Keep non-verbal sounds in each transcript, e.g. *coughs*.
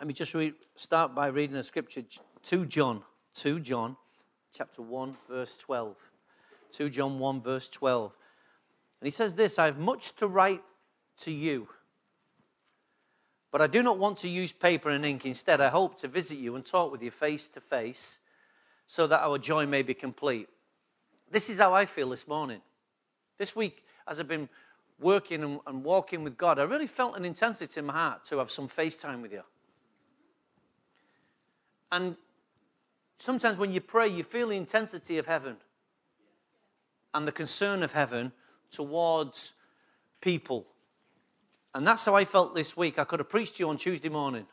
Let me just read, start by reading a scripture 2 John, 2 John, chapter 1, verse 12. 2 John 1, verse 12. And he says this I have much to write to you, but I do not want to use paper and ink. Instead, I hope to visit you and talk with you face to face so that our joy may be complete. This is how I feel this morning. This week, as I've been working and, and walking with God, I really felt an intensity in my heart to have some face time with you. And sometimes when you pray, you feel the intensity of heaven and the concern of heaven towards people. And that's how I felt this week. I could have preached to you on Tuesday morning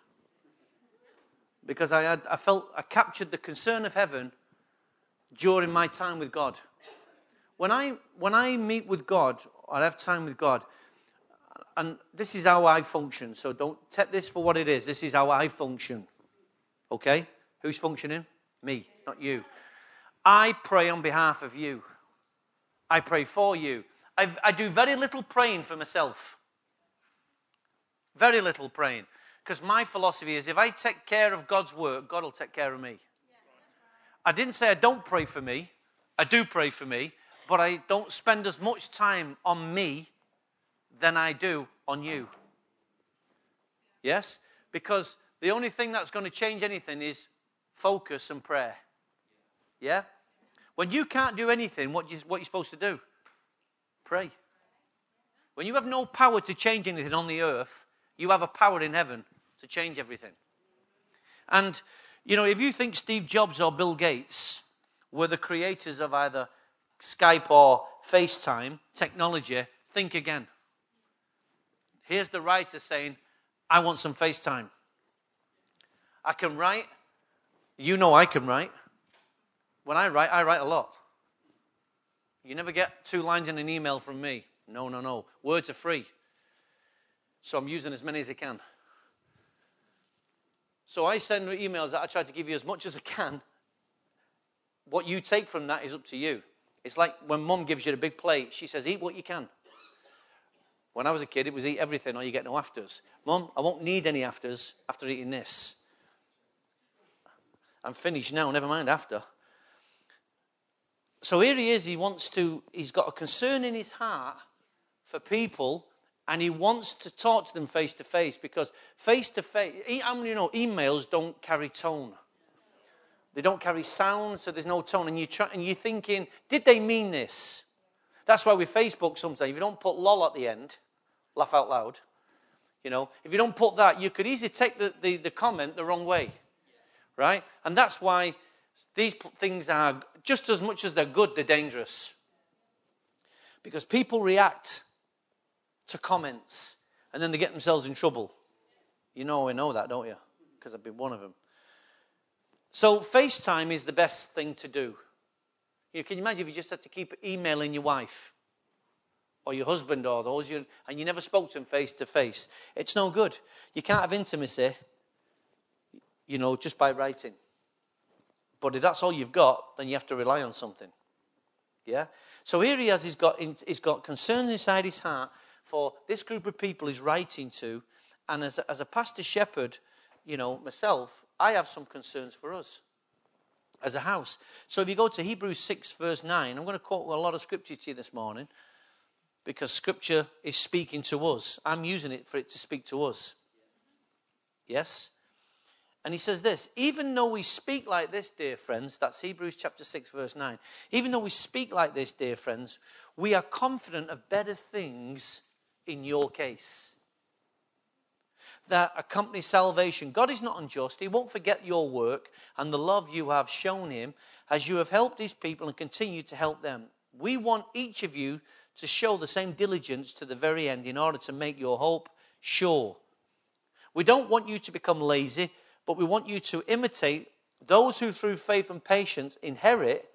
because I, had, I felt I captured the concern of heaven during my time with God. When I, when I meet with God, I have time with God, and this is how I function, so don't take this for what it is. This is how I function. Okay? Who's functioning? Me, not you. I pray on behalf of you. I pray for you. I've, i do very little praying for myself. Very little praying. Because my philosophy is if I take care of God's work, God will take care of me. I didn't say I don't pray for me. I do pray for me. But I don't spend as much time on me than I do on you. Yes? Because the only thing that's going to change anything is focus and prayer. Yeah? When you can't do anything, what, you, what are you supposed to do? Pray. When you have no power to change anything on the earth, you have a power in heaven to change everything. And, you know, if you think Steve Jobs or Bill Gates were the creators of either Skype or FaceTime technology, think again. Here's the writer saying, I want some FaceTime. I can write. You know I can write. When I write, I write a lot. You never get two lines in an email from me. No, no, no. Words are free. So I'm using as many as I can. So I send emails that I try to give you as much as I can. What you take from that is up to you. It's like when mom gives you a big plate, she says, Eat what you can. When I was a kid, it was eat everything or you get no afters. Mom, I won't need any afters after eating this. I'm finished now, never mind after. So here he is, he wants to, he's got a concern in his heart for people and he wants to talk to them face to face because face to face, you know emails don't carry tone? They don't carry sound, so there's no tone. And, you try, and you're thinking, did they mean this? That's why with Facebook sometimes, if you don't put lol at the end, laugh out loud, you know, if you don't put that, you could easily take the, the, the comment the wrong way right? And that's why these things are just as much as they're good, they're dangerous. Because people react to comments and then they get themselves in trouble. You know, I know that, don't you? Because I've been one of them. So, FaceTime is the best thing to do. You can you imagine if you just had to keep emailing your wife or your husband or those, you, and you never spoke to them face to face. It's no good. You can't have intimacy you know, just by writing. But if that's all you've got, then you have to rely on something. Yeah? So here he has, he's got, he's got concerns inside his heart for this group of people he's writing to. And as a, as a pastor shepherd, you know, myself, I have some concerns for us as a house. So if you go to Hebrews 6, verse 9, I'm going to quote a lot of scripture to you this morning because scripture is speaking to us. I'm using it for it to speak to us. Yes? And he says this even though we speak like this, dear friends, that's Hebrews chapter 6, verse 9. Even though we speak like this, dear friends, we are confident of better things in your case that accompany salvation. God is not unjust. He won't forget your work and the love you have shown him as you have helped these people and continue to help them. We want each of you to show the same diligence to the very end in order to make your hope sure. We don't want you to become lazy but we want you to imitate those who through faith and patience inherit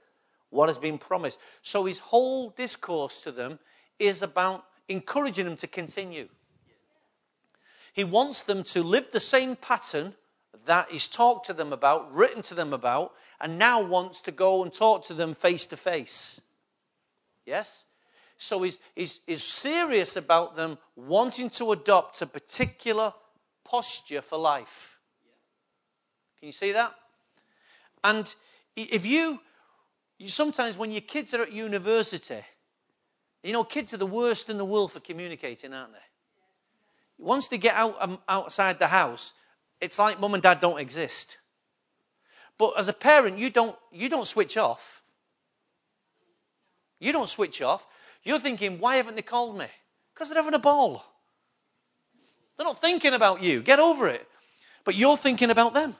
what has been promised. So his whole discourse to them is about encouraging them to continue. He wants them to live the same pattern that he's talked to them about, written to them about, and now wants to go and talk to them face to face. Yes? So he's, he's, he's serious about them wanting to adopt a particular posture for life. Can you see that? And if you, you sometimes when your kids are at university, you know, kids are the worst in the world for communicating, aren't they? Once they get out um, outside the house, it's like mum and dad don't exist. But as a parent, you don't, you don't switch off. You don't switch off. You're thinking, why haven't they called me? Because they're having a ball. They're not thinking about you. Get over it. But you're thinking about them.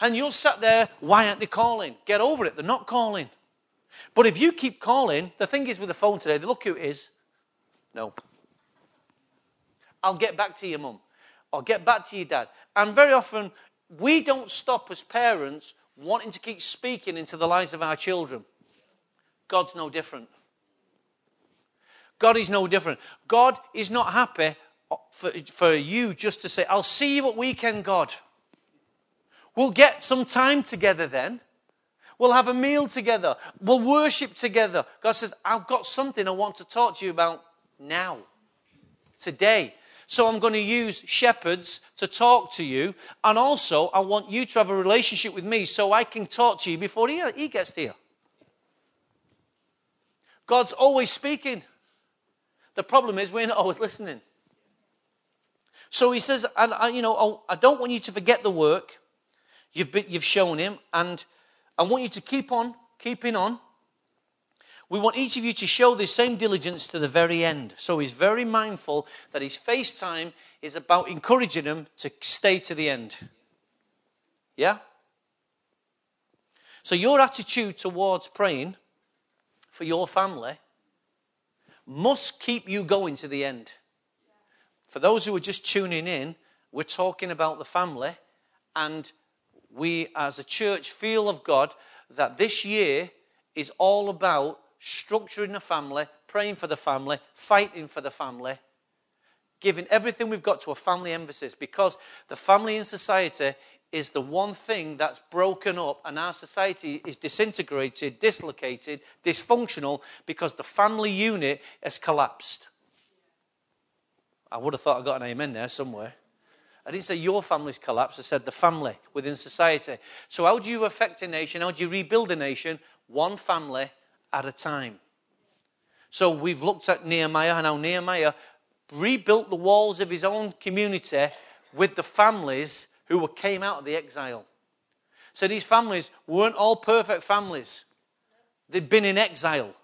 And you'll sit there, why aren't they calling? Get over it. They're not calling. But if you keep calling, the thing is with the phone today, the look who it is. No. I'll get back to you, mum. I'll get back to you, dad. And very often, we don't stop as parents wanting to keep speaking into the lives of our children. God's no different. God is no different. God is not happy for, for you just to say, I'll see you at weekend, God. We'll get some time together then. We'll have a meal together. We'll worship together. God says, I've got something I want to talk to you about now, today. So I'm going to use shepherds to talk to you. And also, I want you to have a relationship with me so I can talk to you before he, he gets here. God's always speaking. The problem is we're not always listening. So he says, and I, you know, I don't want you to forget the work you've, been, you've shown him, and I want you to keep on keeping on. We want each of you to show the same diligence to the very end. So he's very mindful that his FaceTime is about encouraging them to stay to the end. Yeah? So your attitude towards praying for your family must keep you going to the end. For those who are just tuning in, we're talking about the family, and we as a church feel of God that this year is all about structuring the family, praying for the family, fighting for the family, giving everything we've got to a family emphasis because the family in society is the one thing that's broken up and our society is disintegrated, dislocated, dysfunctional because the family unit has collapsed. I would have thought I got an amen there somewhere. I didn't say your family's collapsed, I said the family within society. So, how do you affect a nation? How do you rebuild a nation? One family at a time. So we've looked at Nehemiah and how Nehemiah rebuilt the walls of his own community with the families who came out of the exile. So these families weren't all perfect families. They'd been in exile.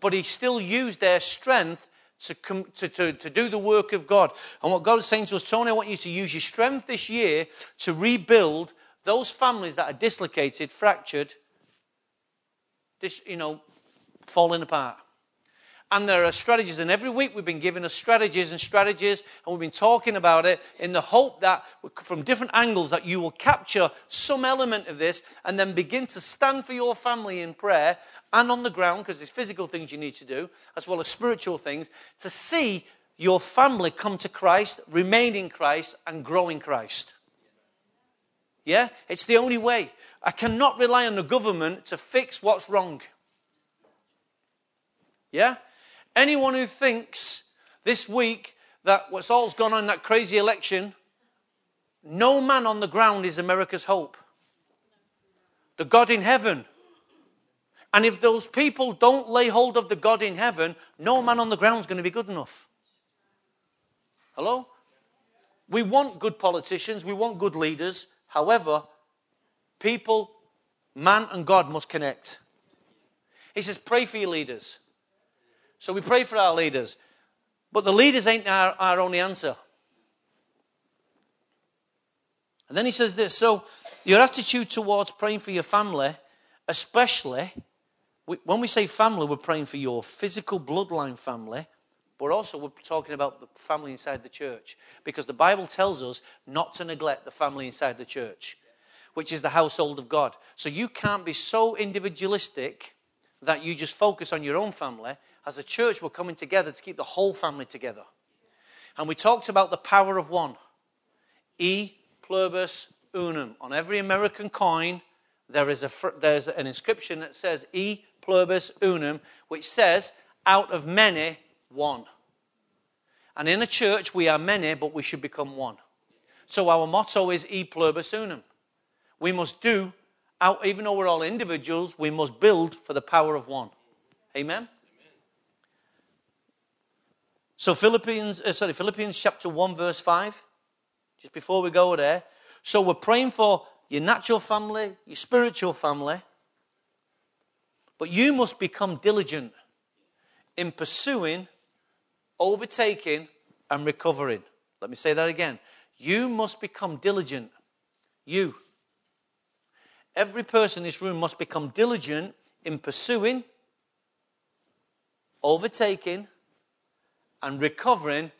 But he still used their strength to, to, to, to do the work of God. And what God is saying to us, Tony, I want you to use your strength this year to rebuild those families that are dislocated, fractured, this, you know, falling apart. And there are strategies, and every week we've been giving us strategies and strategies, and we've been talking about it in the hope that from different angles that you will capture some element of this and then begin to stand for your family in prayer and on the ground, because there's physical things you need to do, as well as spiritual things, to see your family come to Christ, remain in Christ, and grow in Christ. Yeah? It's the only way. I cannot rely on the government to fix what's wrong. Yeah? Anyone who thinks this week that what's all's gone on in that crazy election, no man on the ground is America's hope. The God in heaven. And if those people don't lay hold of the God in heaven, no man on the ground is going to be good enough. Hello? We want good politicians, we want good leaders. However, people, man and God must connect. He says, pray for your leaders. So we pray for our leaders. But the leaders ain't our, our only answer. And then he says this so your attitude towards praying for your family, especially when we say family, we're praying for your physical bloodline family, but also we're talking about the family inside the church. Because the Bible tells us not to neglect the family inside the church, which is the household of God. So you can't be so individualistic that you just focus on your own family. As a church, we're coming together to keep the whole family together. And we talked about the power of one. E pluribus unum. On every American coin, there is a, there's an inscription that says E pluribus unum, which says, out of many, one. And in a church, we are many, but we should become one. So our motto is E pluribus unum. We must do, even though we're all individuals, we must build for the power of one. Amen? So Philippians, uh, sorry, Philippians chapter 1, verse 5. Just before we go there. So we're praying for your natural family, your spiritual family. But you must become diligent in pursuing, overtaking, and recovering. Let me say that again. You must become diligent. You. Every person in this room must become diligent in pursuing, overtaking, and recovering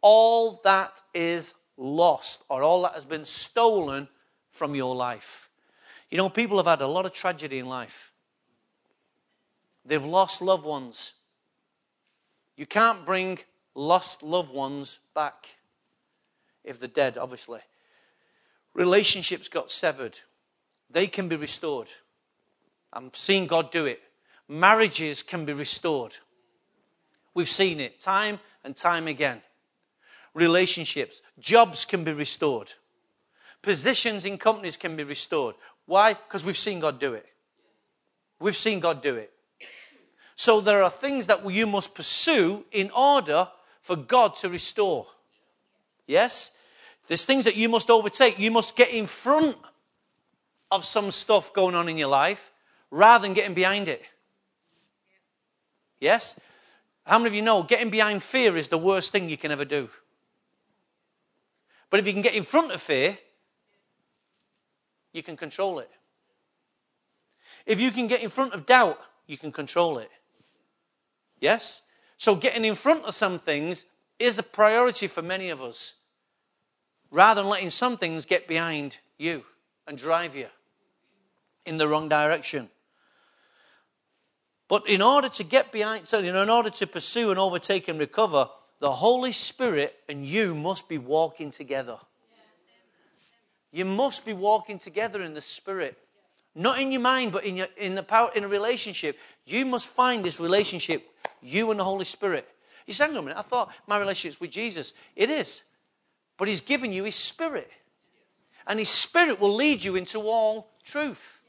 all that is lost or all that has been stolen from your life. You know, people have had a lot of tragedy in life. They've lost loved ones. You can't bring lost loved ones back if they're dead, obviously. Relationships got severed, they can be restored. I'm seeing God do it. Marriages can be restored. We've seen it time and time again. Relationships, jobs can be restored. Positions in companies can be restored. Why? Because we've seen God do it. We've seen God do it. So there are things that you must pursue in order for God to restore. Yes? There's things that you must overtake. You must get in front of some stuff going on in your life rather than getting behind it. Yes? How many of you know getting behind fear is the worst thing you can ever do? But if you can get in front of fear, you can control it. If you can get in front of doubt, you can control it. Yes? So getting in front of some things is a priority for many of us rather than letting some things get behind you and drive you in the wrong direction. But in order to get behind, so in order to pursue and overtake and recover, the Holy Spirit and you must be walking together. You must be walking together in the Spirit. Not in your mind, but in, your, in, the power, in a relationship. You must find this relationship, you and the Holy Spirit. You say, hang on a minute, I thought my relationship is with Jesus. It is. But He's given you His Spirit. And His Spirit will lead you into all truth.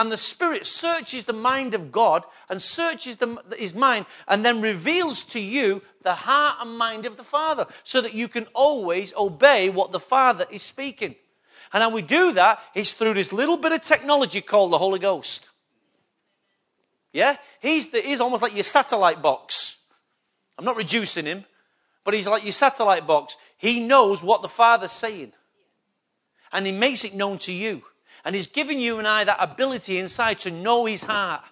And the Spirit searches the mind of God and searches the, His mind and then reveals to you the heart and mind of the Father so that you can always obey what the Father is speaking. And how we do that is through this little bit of technology called the Holy Ghost. Yeah? He's, the, he's almost like your satellite box. I'm not reducing him, but he's like your satellite box. He knows what the Father's saying. And he makes it known to you. And he's given you and I that ability inside to know his heart.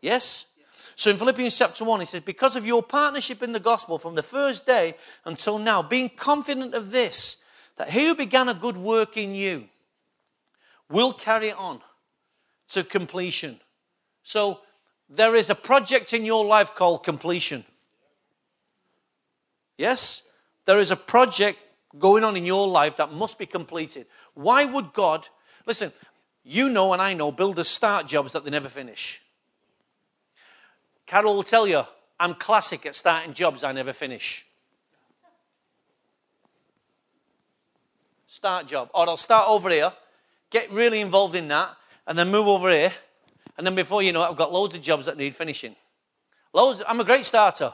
Yes? So in Philippians chapter 1, he says, Because of your partnership in the gospel from the first day until now, being confident of this, that he who began a good work in you will carry it on to completion. So there is a project in your life called completion. Yes? There is a project going on in your life that must be completed. Why would God, listen, you know and I know builders start jobs that they never finish. Carol will tell you, I'm classic at starting jobs I never finish. Start job. Or I'll start over here, get really involved in that, and then move over here. And then before you know it, I've got loads of jobs that need finishing. Loads, I'm a great starter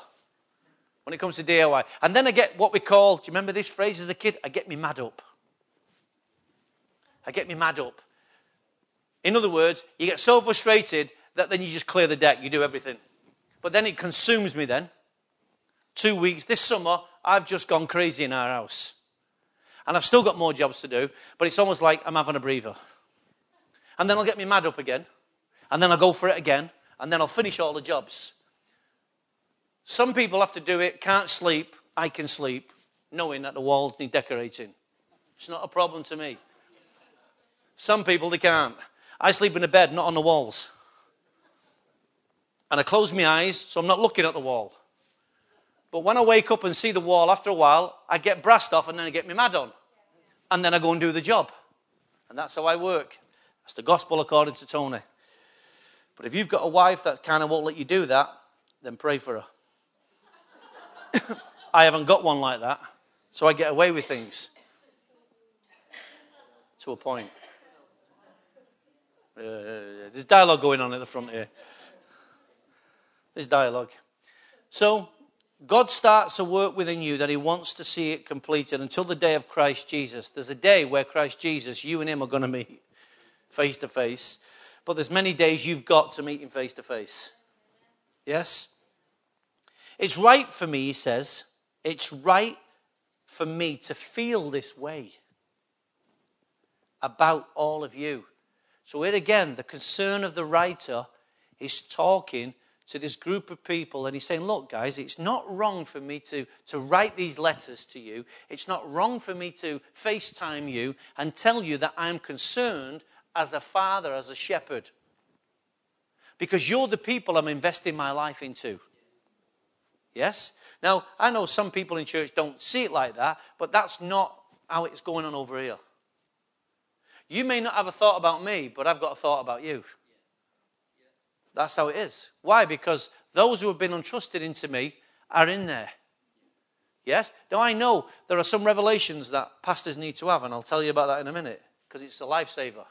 when it comes to DIY. And then I get what we call, do you remember this phrase as a kid? I get me mad up. I get me mad up. In other words, you get so frustrated that then you just clear the deck, you do everything. But then it consumes me then. Two weeks, this summer, I've just gone crazy in our house. And I've still got more jobs to do, but it's almost like I'm having a breather. And then I'll get me mad up again. And then I'll go for it again. And then I'll finish all the jobs. Some people have to do it, can't sleep. I can sleep, knowing that the walls need decorating. It's not a problem to me. Some people, they can't. I sleep in a bed, not on the walls. And I close my eyes, so I'm not looking at the wall. But when I wake up and see the wall after a while, I get brassed off and then I get me mad on. And then I go and do the job. And that's how I work. That's the gospel according to Tony. But if you've got a wife that kind of won't let you do that, then pray for her. *coughs* I haven't got one like that, so I get away with things. to a point. Uh, there's dialogue going on at the front here. There's dialogue. So, God starts a work within you that He wants to see it completed until the day of Christ Jesus. There's a day where Christ Jesus, you and Him are going to meet face to face. But there's many days you've got to meet Him face to face. Yes? It's right for me, He says. It's right for me to feel this way about all of you. So, here again, the concern of the writer is talking to this group of people and he's saying, Look, guys, it's not wrong for me to, to write these letters to you. It's not wrong for me to FaceTime you and tell you that I'm concerned as a father, as a shepherd. Because you're the people I'm investing my life into. Yes? Now, I know some people in church don't see it like that, but that's not how it's going on over here. You may not have a thought about me, but I've got a thought about you. That's how it is. Why? Because those who have been entrusted into me are in there. Yes? Now, I know there are some revelations that pastors need to have, and I'll tell you about that in a minute, because it's a lifesaver.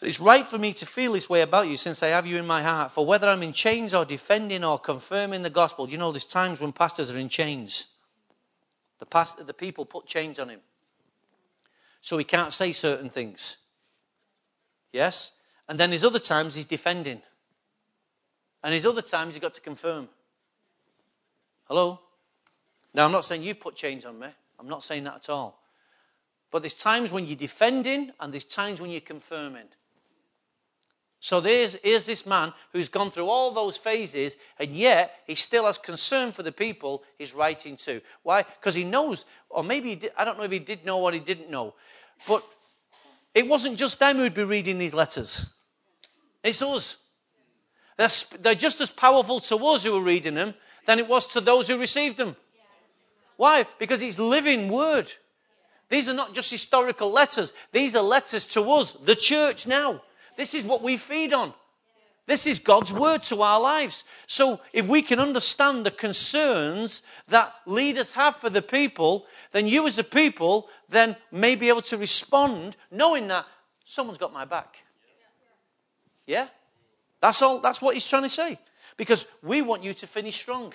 It's right for me to feel this way about you since I have you in my heart. For whether I'm in chains or defending or confirming the gospel, you know, there's times when pastors are in chains. The, the people put chains on him. So he can't say certain things. Yes? And then there's other times he's defending. And there's other times he's got to confirm. Hello? Now, I'm not saying you've put chains on me. I'm not saying that at all. But there's times when you're defending and there's times when you're confirming. So there's, here's this man who's gone through all those phases, and yet he still has concern for the people he's writing to. Why? Because he knows, or maybe did, I don't know if he did know what he didn't know, but it wasn't just them who'd be reading these letters, it's us. They're, they're just as powerful to us who are reading them than it was to those who received them. Why? Because it's living word. These are not just historical letters, these are letters to us, the church now. This is what we feed on. This is God's word to our lives. So, if we can understand the concerns that leaders have for the people, then you as a people then may be able to respond knowing that someone's got my back. Yeah? That's all that's what he's trying to say. Because we want you to finish strong.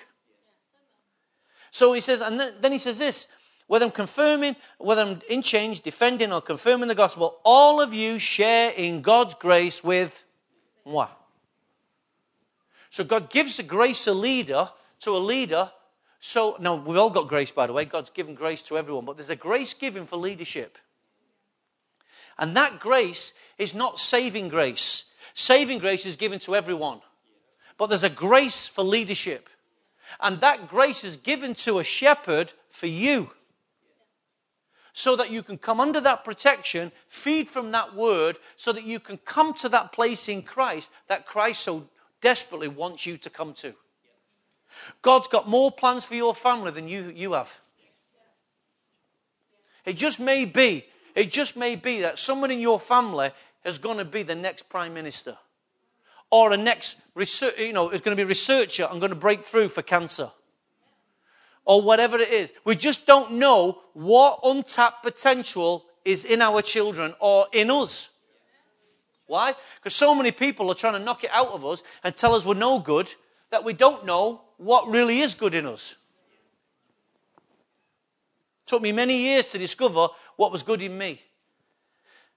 So he says, and then he says this whether I'm confirming, whether I'm in change, defending, or confirming the gospel, all of you share in God's grace with moi. So God gives a grace a leader to a leader. So now we've all got grace, by the way. God's given grace to everyone, but there's a grace given for leadership. And that grace is not saving grace. Saving grace is given to everyone. But there's a grace for leadership. And that grace is given to a shepherd for you so that you can come under that protection, feed from that word, so that you can come to that place in Christ that Christ so desperately wants you to come to. God's got more plans for your family than you, you have. It just may be, it just may be that someone in your family is going to be the next prime minister. Or a next research, you know, is going to be a researcher and going to break through for cancer or whatever it is. We just don't know what untapped potential is in our children or in us. Why? Because so many people are trying to knock it out of us and tell us we're no good that we don't know what really is good in us. It took me many years to discover what was good in me.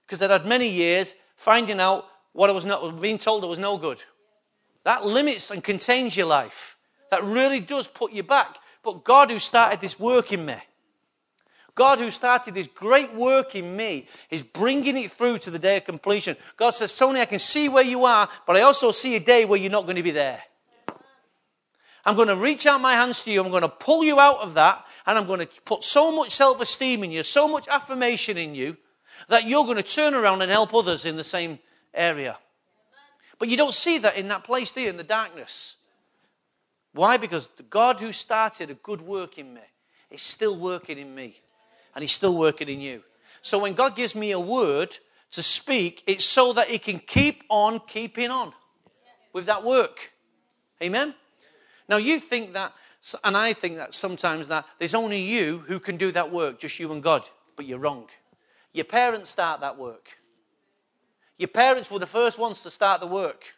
Because I'd had many years finding out what I was not, being told I was no good. That limits and contains your life. That really does put you back. But God, who started this work in me, God, who started this great work in me, is bringing it through to the day of completion. God says, Tony, I can see where you are, but I also see a day where you're not going to be there. I'm going to reach out my hands to you. I'm going to pull you out of that, and I'm going to put so much self esteem in you, so much affirmation in you, that you're going to turn around and help others in the same area. But you don't see that in that place, do you, in the darkness? Why? Because the God who started a good work in me is still working in me, and He's still working in you. So when God gives me a word to speak, it's so that He can keep on keeping on with that work. Amen? Now, you think that, and I think that sometimes that there's only you who can do that work, just you and God, but you're wrong. Your parents start that work. Your parents were the first ones to start the work.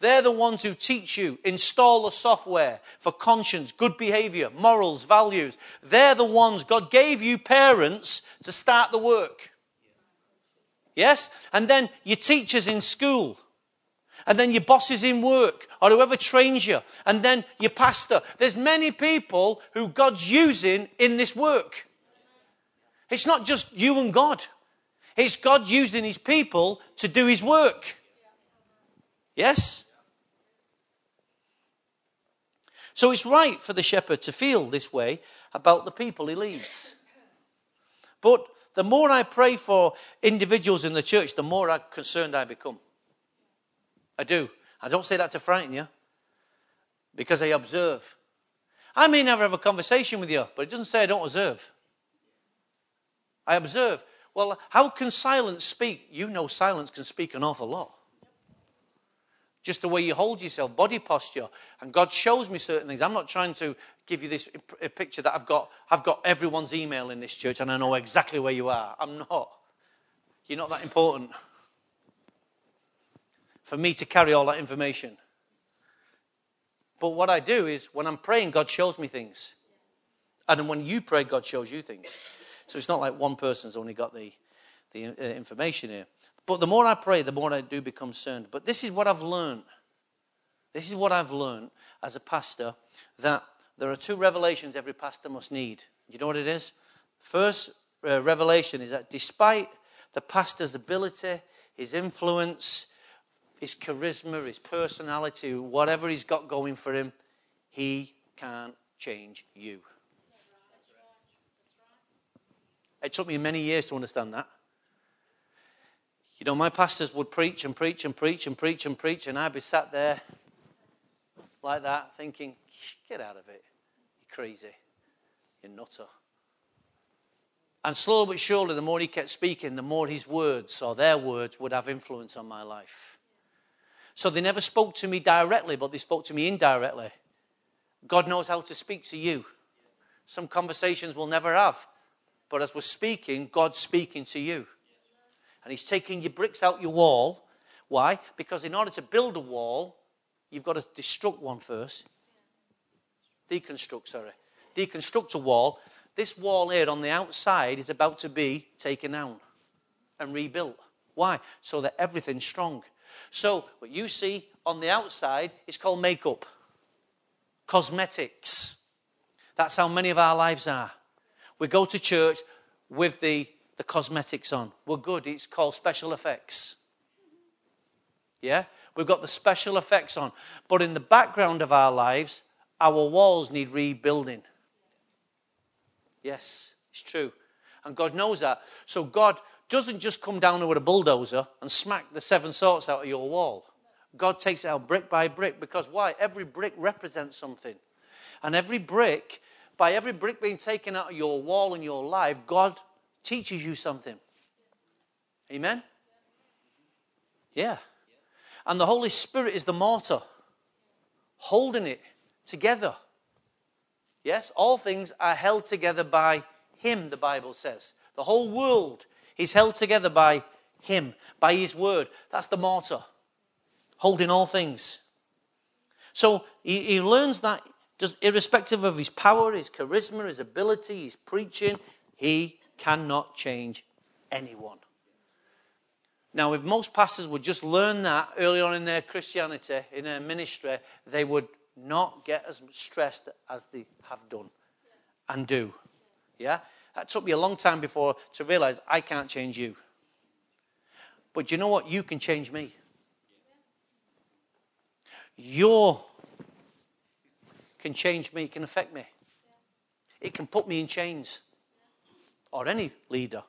They're the ones who teach you, install the software for conscience, good behavior, morals, values. They're the ones, God gave you parents to start the work. Yes? And then your teachers in school. And then your bosses in work or whoever trains you. And then your pastor. There's many people who God's using in this work. It's not just you and God. It's God using his people to do his work. Yes? So it's right for the shepherd to feel this way about the people he leads. But the more I pray for individuals in the church, the more concerned I become. I do. I don't say that to frighten you, because I observe. I may never have a conversation with you, but it doesn't say I don't observe. I observe. Well, how can silence speak? You know, silence can speak an awful lot. Just the way you hold yourself, body posture. And God shows me certain things. I'm not trying to give you this picture that I've got, I've got everyone's email in this church and I know exactly where you are. I'm not. You're not that important for me to carry all that information. But what I do is when I'm praying, God shows me things. And when you pray, God shows you things. So it's not like one person's only got the, the uh, information here. But the more I pray, the more I do become concerned. But this is what I've learned. This is what I've learned as a pastor that there are two revelations every pastor must need. You know what it is? First uh, revelation is that despite the pastor's ability, his influence, his charisma, his personality, whatever he's got going for him, he can't change you. It took me many years to understand that. You know, my pastors would preach and preach and preach and preach and preach, and I'd be sat there like that thinking, get out of it. You're crazy. You're nutter. And slowly but surely, the more he kept speaking, the more his words or their words would have influence on my life. So they never spoke to me directly, but they spoke to me indirectly. God knows how to speak to you. Some conversations we'll never have. But as we're speaking, God's speaking to you. And He's taking your bricks out your wall. Why? Because in order to build a wall, you've got to destruct one first. Deconstruct, sorry. Deconstruct a wall. This wall here on the outside is about to be taken down and rebuilt. Why? So that everything's strong. So, what you see on the outside is called makeup, cosmetics. That's how many of our lives are. We go to church with the, the cosmetics on. We're good. It's called special effects. Yeah? We've got the special effects on. But in the background of our lives, our walls need rebuilding. Yes, it's true. And God knows that. So God doesn't just come down with a bulldozer and smack the seven sorts out of your wall. God takes it out brick by brick because why? Every brick represents something. And every brick by every brick being taken out of your wall in your life, God teaches you something. Amen? Yeah. And the Holy Spirit is the mortar, holding it together. Yes, all things are held together by Him, the Bible says. The whole world is held together by Him, by His Word. That's the mortar, holding all things. So he, he learns that irrespective of his power, his charisma, his ability, his preaching, he cannot change anyone. Now, if most pastors would just learn that early on in their Christianity, in their ministry, they would not get as stressed as they have done and do. Yeah? That took me a long time before to realize I can't change you. But you know what? You can change me. Your can change me, can affect me. It can put me in chains. Or any leader.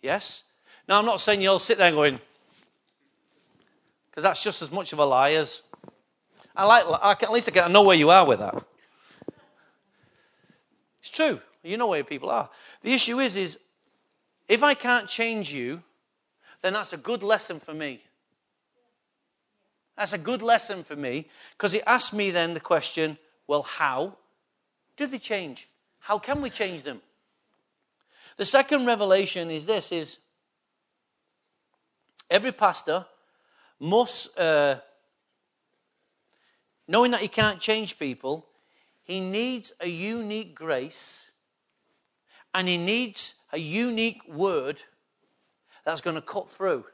Yes? Now, I'm not saying you'll sit there going, because that's just as much of a lie as. I like, I can, at least I, can, I know where you are with that. It's true. You know where people are. The issue is, is if I can't change you, then that's a good lesson for me. That's a good lesson for me because it asks me then the question well, how do they change? How can we change them? The second revelation is this is every pastor must uh, knowing that he can't change people, he needs a unique grace and he needs a unique word that's going to cut through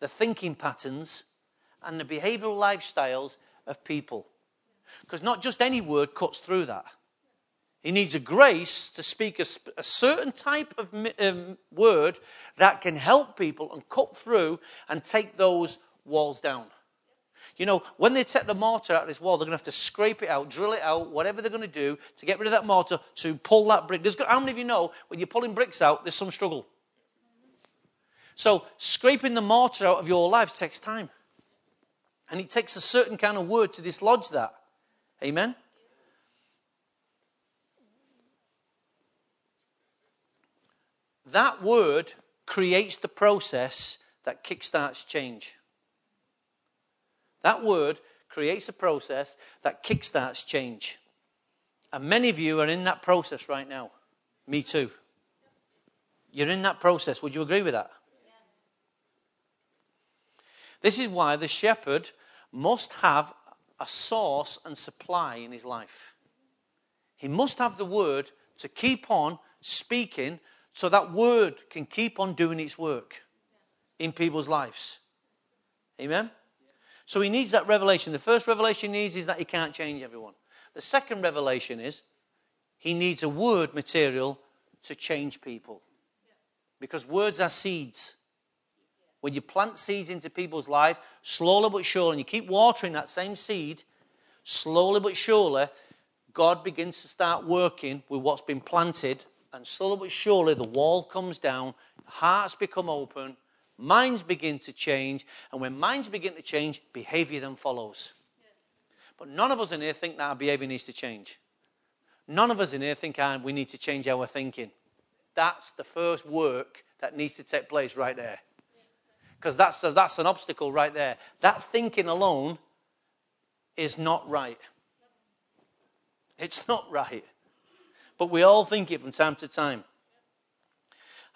the thinking patterns and the behavioral lifestyles of people. Because not just any word cuts through that. He needs a grace to speak a, a certain type of um, word that can help people and cut through and take those walls down. You know, when they take the mortar out of this wall, they're going to have to scrape it out, drill it out, whatever they're going to do to get rid of that mortar to pull that brick. There's, how many of you know when you're pulling bricks out, there's some struggle? So, scraping the mortar out of your life takes time. And it takes a certain kind of word to dislodge that. Amen? That word creates the process that kickstarts change. That word creates a process that kickstarts change. And many of you are in that process right now. Me too. You're in that process. Would you agree with that? Yes. This is why the shepherd must have a source and supply in his life. He must have the word to keep on speaking so that word can keep on doing its work in people's lives. Amen? So he needs that revelation. The first revelation he needs is that he can't change everyone. The second revelation is he needs a word material to change people. Because words are seeds. When you plant seeds into people's life, slowly but surely, and you keep watering that same seed, slowly but surely, God begins to start working with what's been planted, and slowly but surely, the wall comes down, hearts become open, minds begin to change, and when minds begin to change, behavior then follows. But none of us in here think that our behavior needs to change. None of us in here think ah, we need to change our thinking. That's the first work that needs to take place right there. Because that's, that's an obstacle right there. That thinking alone is not right. It's not right. But we all think it from time to time.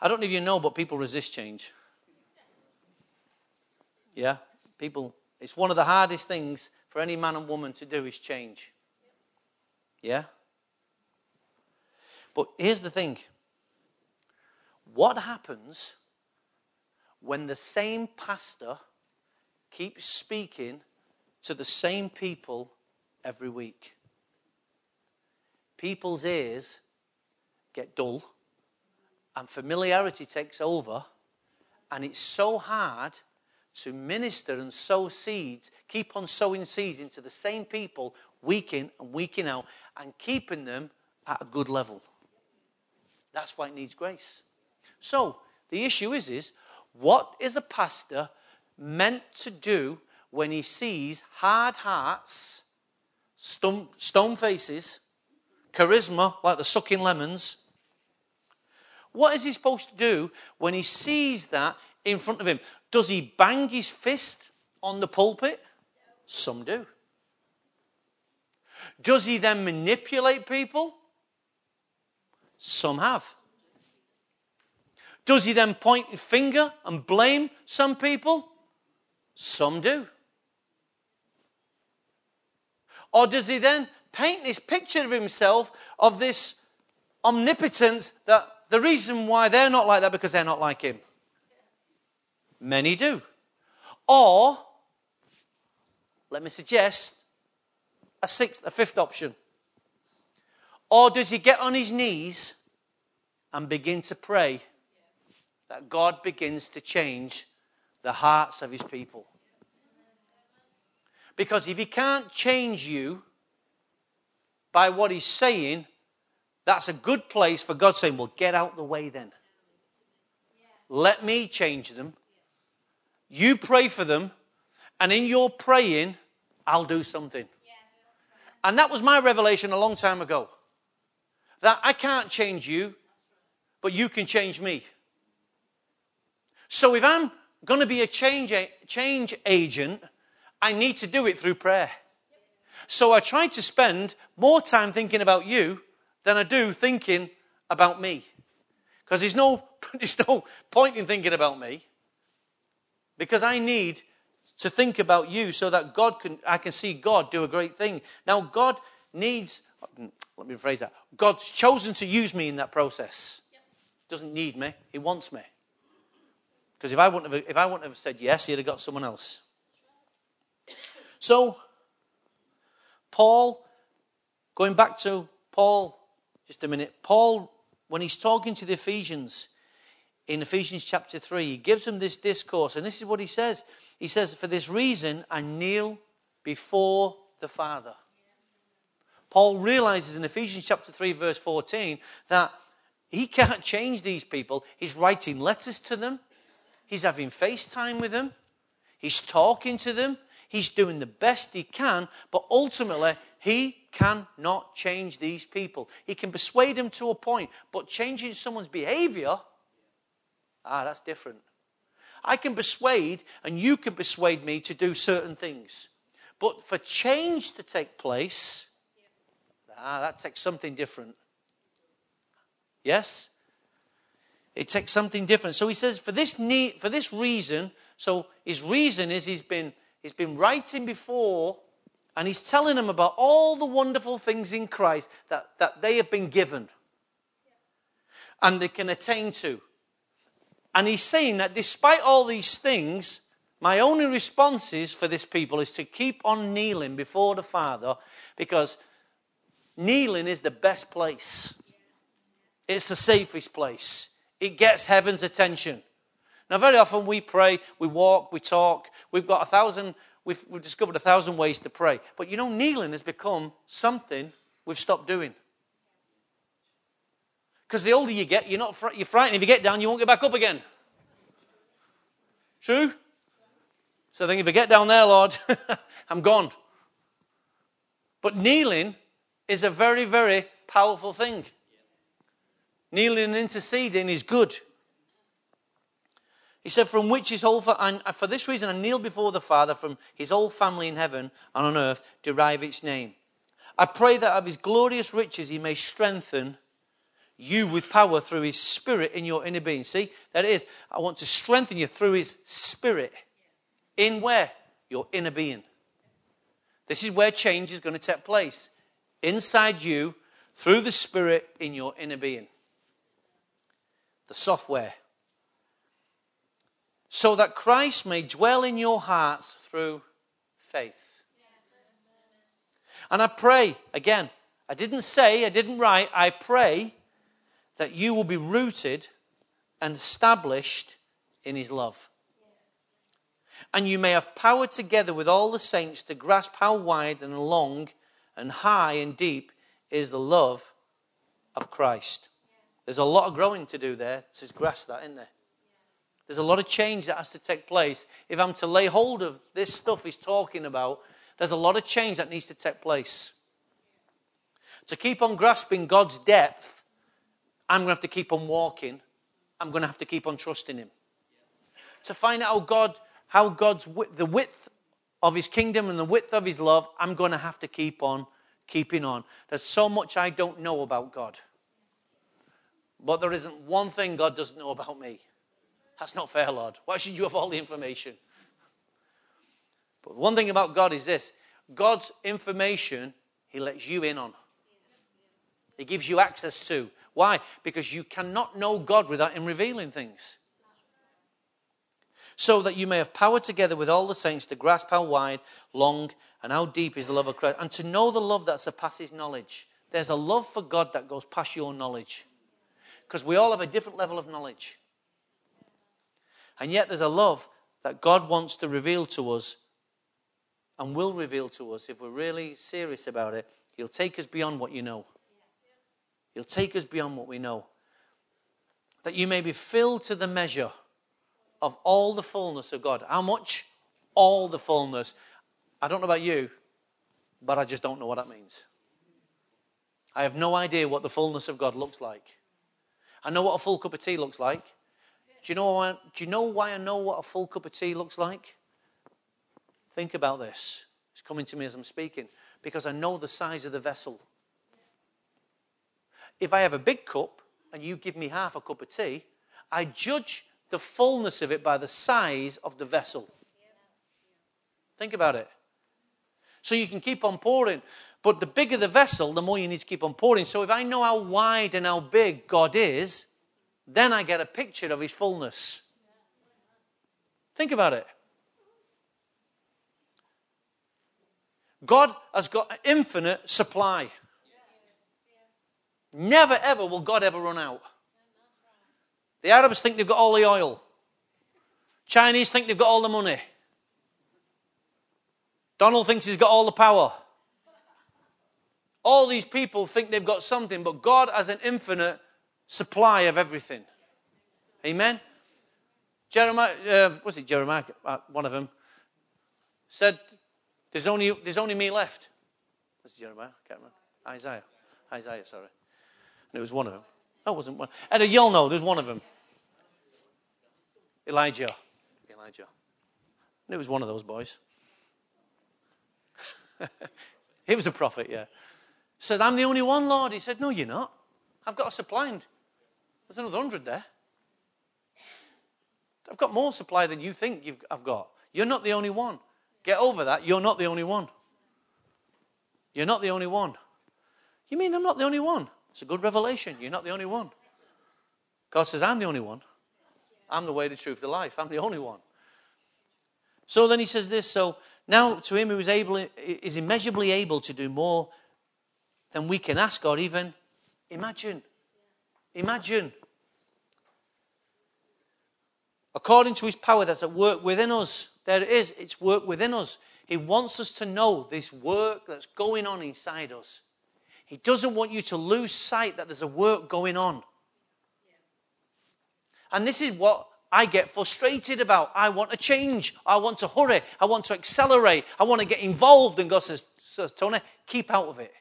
I don't know if you know, but people resist change. Yeah? People, it's one of the hardest things for any man and woman to do is change. Yeah? But here's the thing what happens when the same pastor keeps speaking to the same people every week? People's ears get dull, and familiarity takes over, and it's so hard to minister and sow seeds, keep on sowing seeds into the same people week in and week in out, and keeping them at a good level. That's why it needs grace. So the issue is, is what is a pastor meant to do when he sees hard hearts, stone, stone faces, charisma like the sucking lemons? What is he supposed to do when he sees that in front of him. Does he bang his fist on the pulpit? Some do. Does he then manipulate people? Some have. Does he then point a finger and blame some people? Some do. Or does he then paint this picture of himself of this omnipotence that the reason why they're not like that because they're not like him? Many do. Or, let me suggest a sixth, a fifth option. Or does he get on his knees and begin to pray that God begins to change the hearts of his people? Because if he can't change you by what he's saying, that's a good place for God saying, Well, get out the way then. Let me change them you pray for them, and in your praying, I'll do something. And that was my revelation a long time ago. That I can't change you, but you can change me. So if I'm going to be a change, change agent, I need to do it through prayer. So I try to spend more time thinking about you than I do thinking about me. Because there's no, *laughs* there's no point in thinking about me. Because I need to think about you so that God can, I can see God do a great thing. Now, God needs, let me rephrase that. God's chosen to use me in that process. Doesn't need me, He wants me. Because if I wouldn't have, if I wouldn't have said yes, He'd have got someone else. So, Paul, going back to Paul, just a minute. Paul, when he's talking to the Ephesians in Ephesians chapter 3, he gives them this discourse, and this is what he says. He says, For this reason, I kneel before the Father. Paul realizes in Ephesians chapter 3, verse 14, that he can't change these people. He's writing letters to them, he's having FaceTime with them, he's talking to them, he's doing the best he can, but ultimately, he cannot change these people. He can persuade them to a point, but changing someone's behavior, ah, that's different. I can persuade, and you can persuade me to do certain things. But for change to take place, ah, that takes something different. Yes? It takes something different. So he says, for this need, for this reason, so his reason is he's been he's been writing before, and he's telling them about all the wonderful things in Christ that, that they have been given and they can attain to. And he's saying that despite all these things, my only response is for this people is to keep on kneeling before the Father because kneeling is the best place. It's the safest place. It gets heaven's attention. Now, very often we pray, we walk, we talk. We've got a thousand, we've, we've discovered a thousand ways to pray. But you know, kneeling has become something we've stopped doing. Because the older you get, you're not you're frightened. If you get down, you won't get back up again. True? So I think if I get down there, Lord, *laughs* I'm gone. But kneeling is a very, very powerful thing. Kneeling and interceding is good. He said, From which his whole, fa- and uh, for this reason I kneel before the Father, from his whole family in heaven and on earth derive its name. I pray that of his glorious riches he may strengthen you with power through his spirit in your inner being. See, that is, I want to strengthen you through his spirit. In where? Your inner being. This is where change is going to take place. Inside you, through the spirit in your inner being the software, so that Christ may dwell in your hearts through faith. And I pray, again, I didn't say, I didn't write, I pray that you will be rooted and established in his love. And you may have power together with all the saints to grasp how wide and long and high and deep is the love of Christ. There's a lot of growing to do there to grasp that, isn't there? There's a lot of change that has to take place. If I'm to lay hold of this stuff he's talking about, there's a lot of change that needs to take place. To keep on grasping God's depth, I'm going to have to keep on walking. I'm going to have to keep on trusting Him. To find out how God, how God's the width of His kingdom and the width of His love, I'm going to have to keep on keeping on. There's so much I don't know about God. But there isn't one thing God doesn't know about me. That's not fair, Lord. Why should you have all the information? But one thing about God is this God's information, He lets you in on. He gives you access to. Why? Because you cannot know God without Him revealing things. So that you may have power together with all the saints to grasp how wide, long, and how deep is the love of Christ, and to know the love that surpasses knowledge. There's a love for God that goes past your knowledge because we all have a different level of knowledge. And yet there's a love that God wants to reveal to us and will reveal to us if we're really serious about it. He'll take us beyond what you know. He'll take us beyond what we know. That you may be filled to the measure of all the fullness of God. How much? All the fullness. I don't know about you, but I just don't know what that means. I have no idea what the fullness of God looks like. I know what a full cup of tea looks like. Do you know why, do you know why I know what a full cup of tea looks like? Think about this. It's coming to me as I'm speaking. Because I know the size of the vessel. If I have a big cup, and you give me half a cup of tea, I judge the fullness of it by the size of the vessel. Think about it. So you can keep on pouring. But the bigger the vessel, the more you need to keep on pouring. So if I know how wide and how big God is, then I get a picture of his fullness. Think about it. God has got an infinite supply. Never ever will God ever run out. The Arabs think they've got all the oil. Chinese think they've got all the money. Donald thinks he's got all the power. All these people think they've got something, but God has an infinite supply of everything. Amen? Jeremiah, uh, was it Jeremiah? Uh, one of them said, there's only, there's only me left. Was Jeremiah? I can't remember. Isaiah. Isaiah, sorry. And it was one of them. It wasn't one. And you'll know, there's one of them. Elijah. Elijah. And it was one of those boys. *laughs* he was a prophet, yeah. Said, I'm the only one, Lord. He said, No, you're not. I've got a supply. There's another hundred there. I've got more supply than you think you've, I've got. You're not the only one. Get over that. You're not the only one. You're not the only one. You mean I'm not the only one? It's a good revelation. You're not the only one. God says, I'm the only one. I'm the way, the truth, the life. I'm the only one. So then he says this. So now to him who is able is immeasurably able to do more than we can ask or even imagine. Imagine. According to his power that's at work within us. There it is. It's work within us. He wants us to know this work that's going on inside us. He doesn't want you to lose sight that there's a work going on. And this is what I get frustrated about. I want to change. I want to hurry. I want to accelerate. I want to get involved. And God says, says Tony, keep out of it.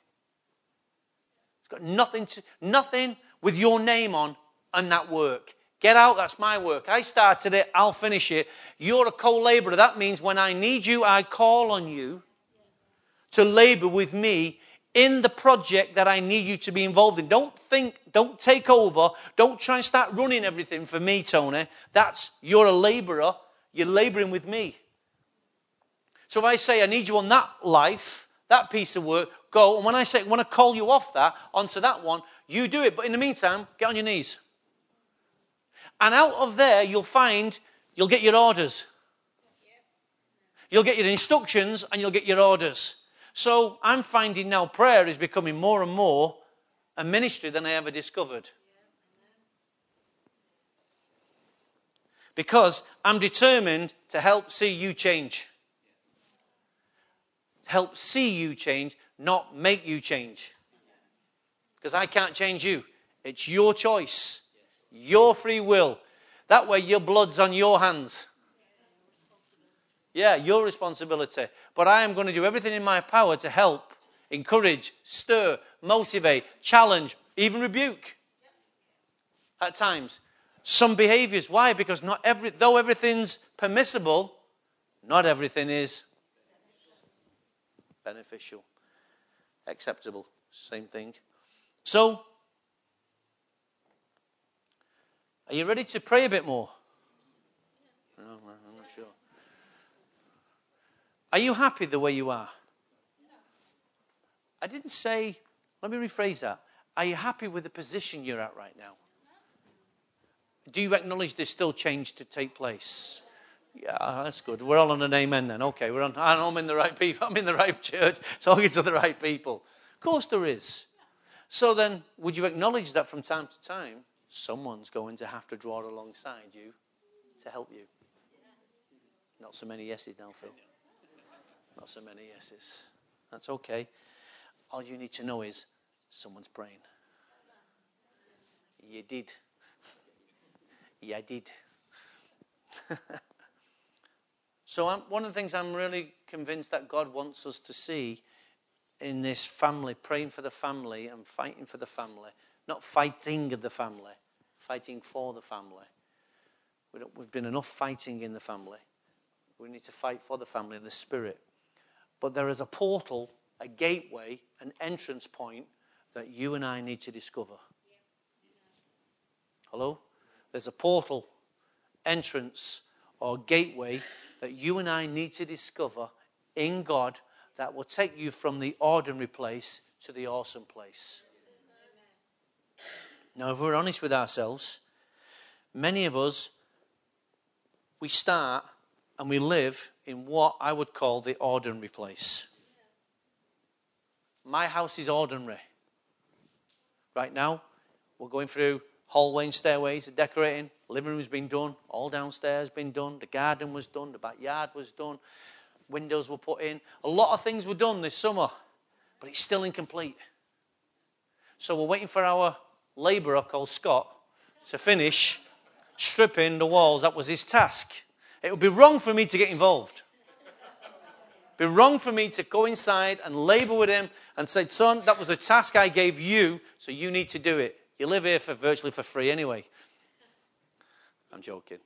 It's got nothing to, nothing with your name on and that work. Get out, that's my work. I started it, I'll finish it. You're a co laborer. That means when I need you, I call on you to labor with me in the project that I need you to be involved in. Don't think, don't take over. Don't try and start running everything for me, Tony. That's, you're a laborer. You're laboring with me. So if I say, I need you on that life, that piece of work, go. And when I say, when I call you off that, onto that one, you do it. But in the meantime, get on your knees. And out of there, you'll find, you'll get your orders. You'll get your instructions and you'll get your orders. So I'm finding now prayer is becoming more and more a ministry than I ever discovered. Because I'm determined to help see you change. Help see you change, not make you change. Because I can't change you. It's your choice, your free will. That way, your blood's on your hands. Yeah, your responsibility. But I am going to do everything in my power to help, encourage, stir, motivate, challenge, even rebuke at times. Some behaviors. Why? Because not every, though everything's permissible, not everything is beneficial, acceptable. Same thing. So, are you ready to pray a bit more? No, I'm not sure. Are you happy the way you are? I didn't say, let me rephrase that. Are you happy with the position you're at right now? Do you acknowledge there's still change to take place? Yeah, that's good. We're all on an amen then. Okay, we're on. I'm in the right people. I'm in the right *laughs* church, talking to the right people. Of course, there is. So then, would you acknowledge that from time to time, someone's going to have to draw alongside you to help you? Not so many yeses now, Phil. Not so many yeses. That's okay. All you need to know is someone's praying. You did. yeah, I did. *laughs* so, I'm, one of the things I'm really convinced that God wants us to see in this family, praying for the family and fighting for the family, not fighting the family, fighting for the family. We've been enough fighting in the family. We need to fight for the family in the spirit. But there is a portal, a gateway, an entrance point that you and I need to discover. Hello? There's a portal, entrance, or gateway that you and I need to discover in God that will take you from the ordinary place to the awesome place. Now, if we're honest with ourselves, many of us, we start and we live in what I would call the ordinary place. My house is ordinary. Right now, we're going through hallway and stairways, the decorating, living room's been done, all downstairs been done, the garden was done, the backyard was done, windows were put in. A lot of things were done this summer, but it's still incomplete. So we're waiting for our labourer called Scott to finish stripping the walls. That was his task. It would be wrong for me to get involved. It'd be wrong for me to go inside and labour with him and say, son, that was a task I gave you, so you need to do it. You live here for virtually for free anyway. I'm joking.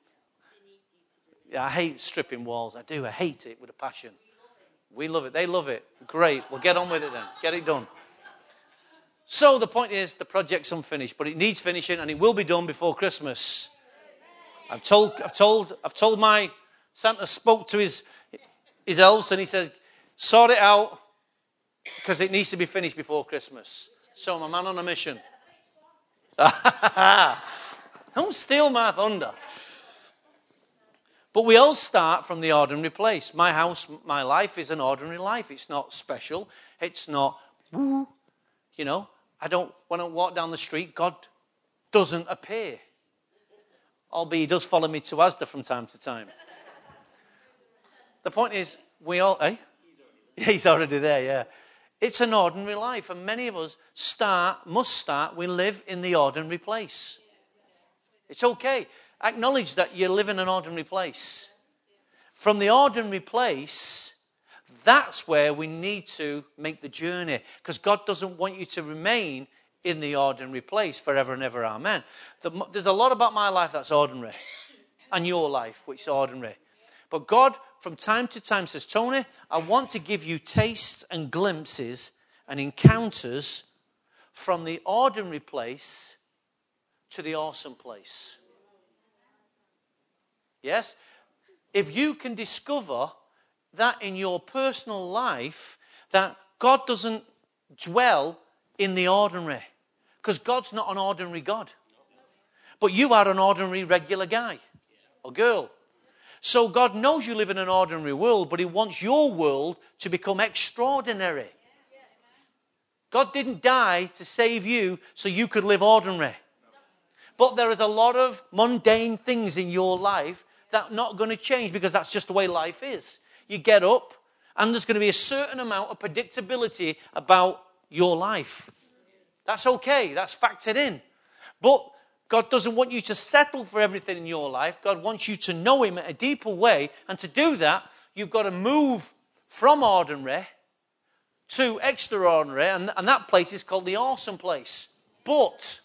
I hate stripping walls. I do. I hate it with a passion. We love it. They love it. Great. We'll get on with it then. Get it done. So the point is, the project's unfinished, but it needs finishing, and it will be done before Christmas. I've told, I've told, I've told my Santa spoke to his his elves, and he said, "Sort it out because it needs to be finished before Christmas." So I'm a man on a mission. *laughs* Don't steal my thunder. But we all start from the ordinary place. My house, my life is an ordinary life. It's not special. It's not, woo. You know, I don't, when I walk down the street, God doesn't appear. Albeit he does follow me to Asda from time to time. The point is, we all, eh? He's already there, yeah. It's an ordinary life, and many of us start, must start, we live in the ordinary place. It's okay. Acknowledge that you live in an ordinary place. From the ordinary place, that's where we need to make the journey because God doesn't want you to remain in the ordinary place forever and ever. Amen. There's a lot about my life that's ordinary and your life, which is ordinary. But God, from time to time, says, Tony, I want to give you tastes and glimpses and encounters from the ordinary place to the awesome place. Yes? If you can discover that in your personal life that God doesn't dwell in the ordinary. Because God's not an ordinary God. But you are an ordinary, regular guy or girl. So God knows you live in an ordinary world, but He wants your world to become extraordinary. God didn't die to save you so you could live ordinary. But there is a lot of mundane things in your life that are not going to change because that's just the way life is you get up, and there's going to be a certain amount of predictability about your life. That's okay, that's factored in. But God doesn't want you to settle for everything in your life. God wants you to know Him in a deeper way. And to do that, you've got to move from ordinary to extraordinary. And, and that place is called the awesome place. But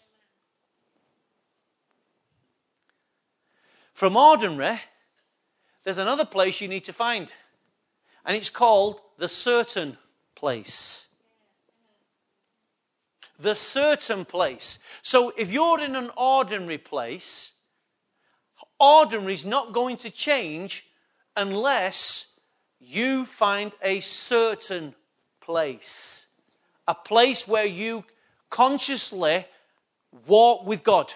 from ordinary, there's another place you need to find and it's called the certain place. The certain place. So if you're in an ordinary place, ordinary is not going to change unless you find a certain place. A place where you consciously walk with God.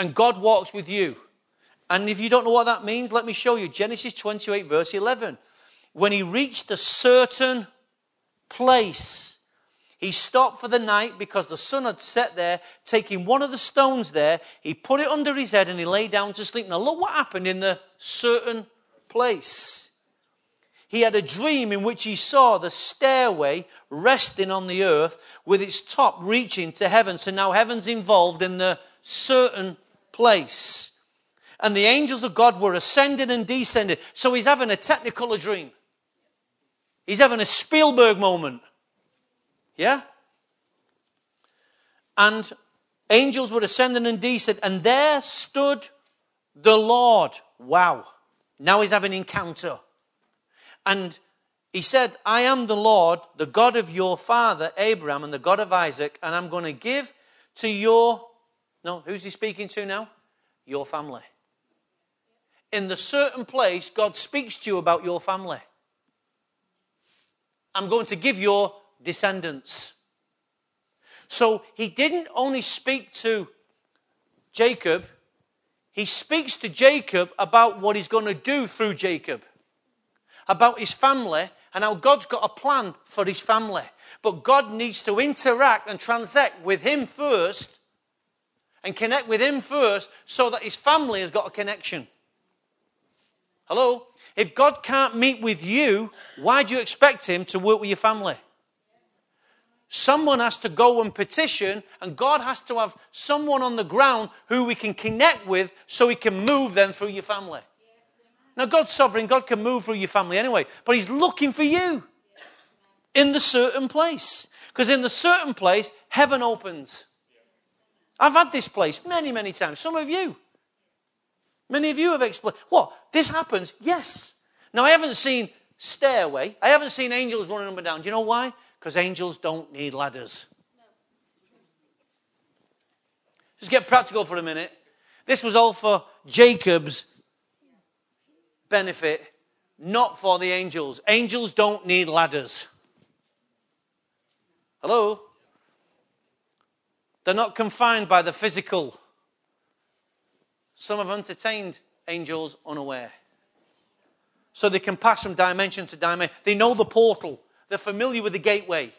And God walks with you. And if you don't know what that means, let me show you. Genesis 28, verse 11. When he reached a certain place, he stopped for the night because the sun had set there. Taking one of the stones there, he put it under his head and he lay down to sleep. Now, look what happened in the certain place. He had a dream in which he saw the stairway resting on the earth with its top reaching to heaven. So now heaven's involved in the certain place and the angels of God were ascending and descending. So he's having a technicolor dream. He's having a Spielberg moment. Yeah? And angels were ascending and descending, and there stood the Lord. Wow. Now he's having an encounter. And he said, I am the Lord, the God of your father Abraham and the God of Isaac, and I'm going to give to your No, who's he speaking to now? Your family. In the certain place, God speaks to you about your family. I'm going to give your descendants. So he didn't only speak to Jacob, he speaks to Jacob about what he's going to do through Jacob, about his family, and how God's got a plan for his family. But God needs to interact and transact with him first and connect with him first so that his family has got a connection. Hello? If God can't meet with you, why do you expect him to work with your family? Someone has to go and petition, and God has to have someone on the ground who we can connect with so he can move them through your family. Now, God's sovereign, God can move through your family anyway, but He's looking for you in the certain place. Because in the certain place, heaven opens. I've had this place many, many times. Some of you. Many of you have explained. What? This happens? Yes. Now, I haven't seen stairway. I haven't seen angels running up and down. Do you know why? Because angels don't need ladders. Just get practical for a minute. This was all for Jacob's benefit, not for the angels. Angels don't need ladders. Hello? They're not confined by the physical. Some have entertained angels unaware. So they can pass from dimension to dimension. They know the portal. They're familiar with the gateway.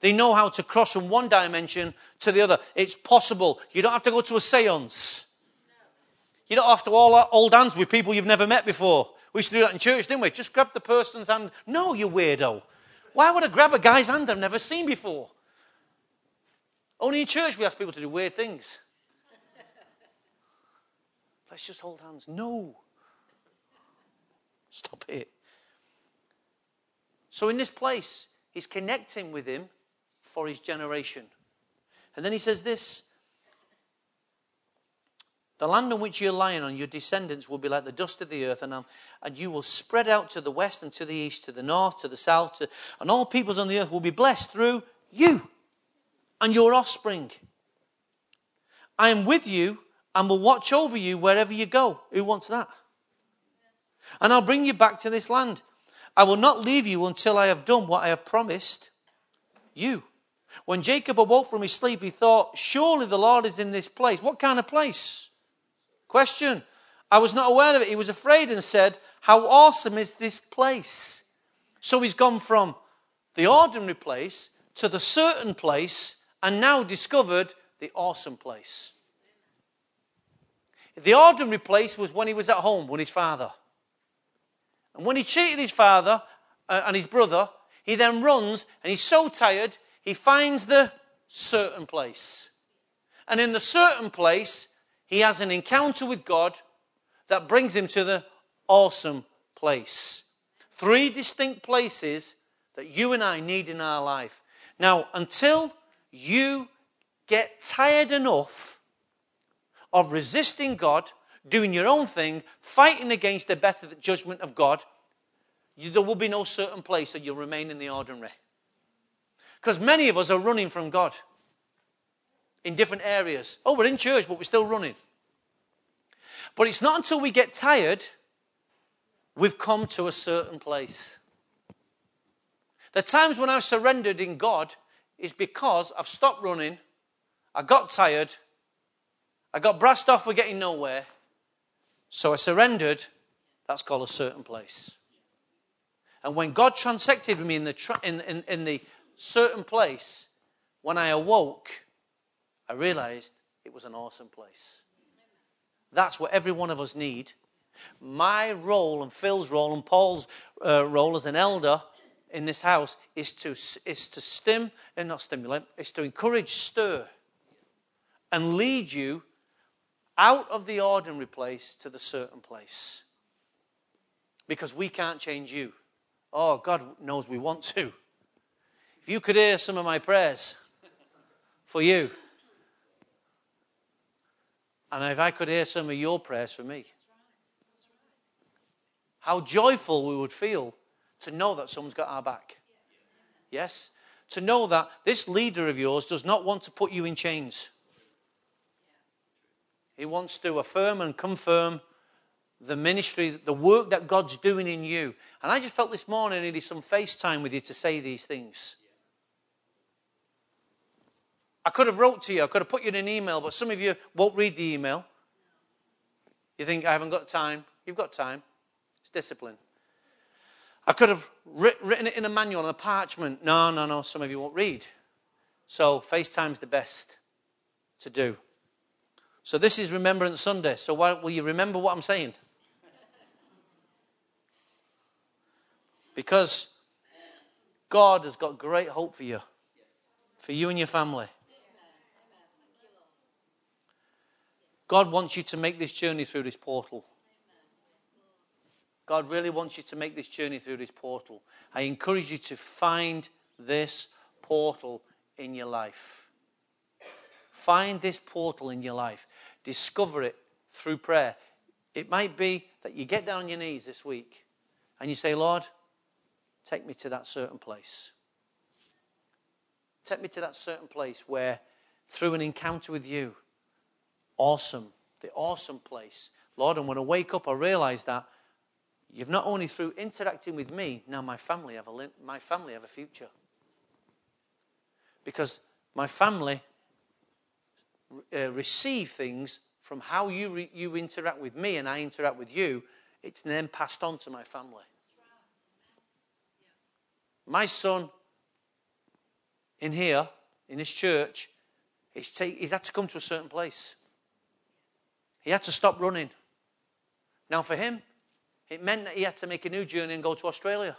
They know how to cross from one dimension to the other. It's possible. You don't have to go to a seance. You don't have to all hold hands with people you've never met before. We used to do that in church, didn't we? Just grab the person's hand. No, you weirdo. Why would I grab a guy's hand I've never seen before? Only in church we ask people to do weird things. *laughs* Let's just hold hands. No. Stop it. So, in this place, he's connecting with him for his generation. And then he says this The land on which you're lying on, your descendants will be like the dust of the earth, and, and you will spread out to the west and to the east, to the north, to the south, to, and all peoples on the earth will be blessed through you and your offspring. I am with you and will watch over you wherever you go. Who wants that? And I'll bring you back to this land. I will not leave you until I have done what I have promised you. When Jacob awoke from his sleep, he thought, Surely the Lord is in this place. What kind of place? Question. I was not aware of it. He was afraid and said, How awesome is this place? So he's gone from the ordinary place to the certain place and now discovered the awesome place. The ordinary place was when he was at home with his father. And when he cheated his father uh, and his brother, he then runs and he's so tired, he finds the certain place. And in the certain place, he has an encounter with God that brings him to the awesome place. Three distinct places that you and I need in our life. Now, until you get tired enough of resisting God doing your own thing, fighting against the better judgment of God, you, there will be no certain place that you'll remain in the ordinary. Because many of us are running from God in different areas. Oh, we're in church, but we're still running. But it's not until we get tired we've come to a certain place. The times when I've surrendered in God is because I've stopped running, I got tired, I got brassed off for getting nowhere, so I surrendered. That's called a certain place. And when God transacted with me in the, tra- in, in, in the certain place, when I awoke, I realized it was an awesome place. That's what every one of us need. My role and Phil's role and Paul's uh, role as an elder in this house is to, is to stim, and not stimulate, is to encourage, stir, and lead you out of the ordinary place to the certain place. Because we can't change you. Oh, God knows we want to. If you could hear some of my prayers for you, and if I could hear some of your prayers for me, how joyful we would feel to know that someone's got our back. Yes? To know that this leader of yours does not want to put you in chains. He wants to affirm and confirm the ministry, the work that God's doing in you. And I just felt this morning I needed some FaceTime with you to say these things. I could have wrote to you, I could have put you in an email, but some of you won't read the email. You think, I haven't got time. You've got time. It's discipline. I could have written it in a manual on a parchment. No, no, no. Some of you won't read. So FaceTime's the best to do. So this is Remembrance Sunday. So why, will you remember what I'm saying? Because God has got great hope for you, for you and your family. God wants you to make this journey through this portal. God really wants you to make this journey through this portal. I encourage you to find this portal in your life. Find this portal in your life. Discover it through prayer. It might be that you get down on your knees this week and you say, Lord, take me to that certain place. Take me to that certain place where, through an encounter with you, awesome, the awesome place. Lord, and when I wake up, I realize that you've not only through interacting with me, now my family have a, my family have a future. Because my family uh, receive things from how you, re- you interact with me and I interact with you, it's then passed on to my family. My son in here, in this church, he's, take, he's had to come to a certain place. He had to stop running. Now, for him, it meant that he had to make a new journey and go to Australia.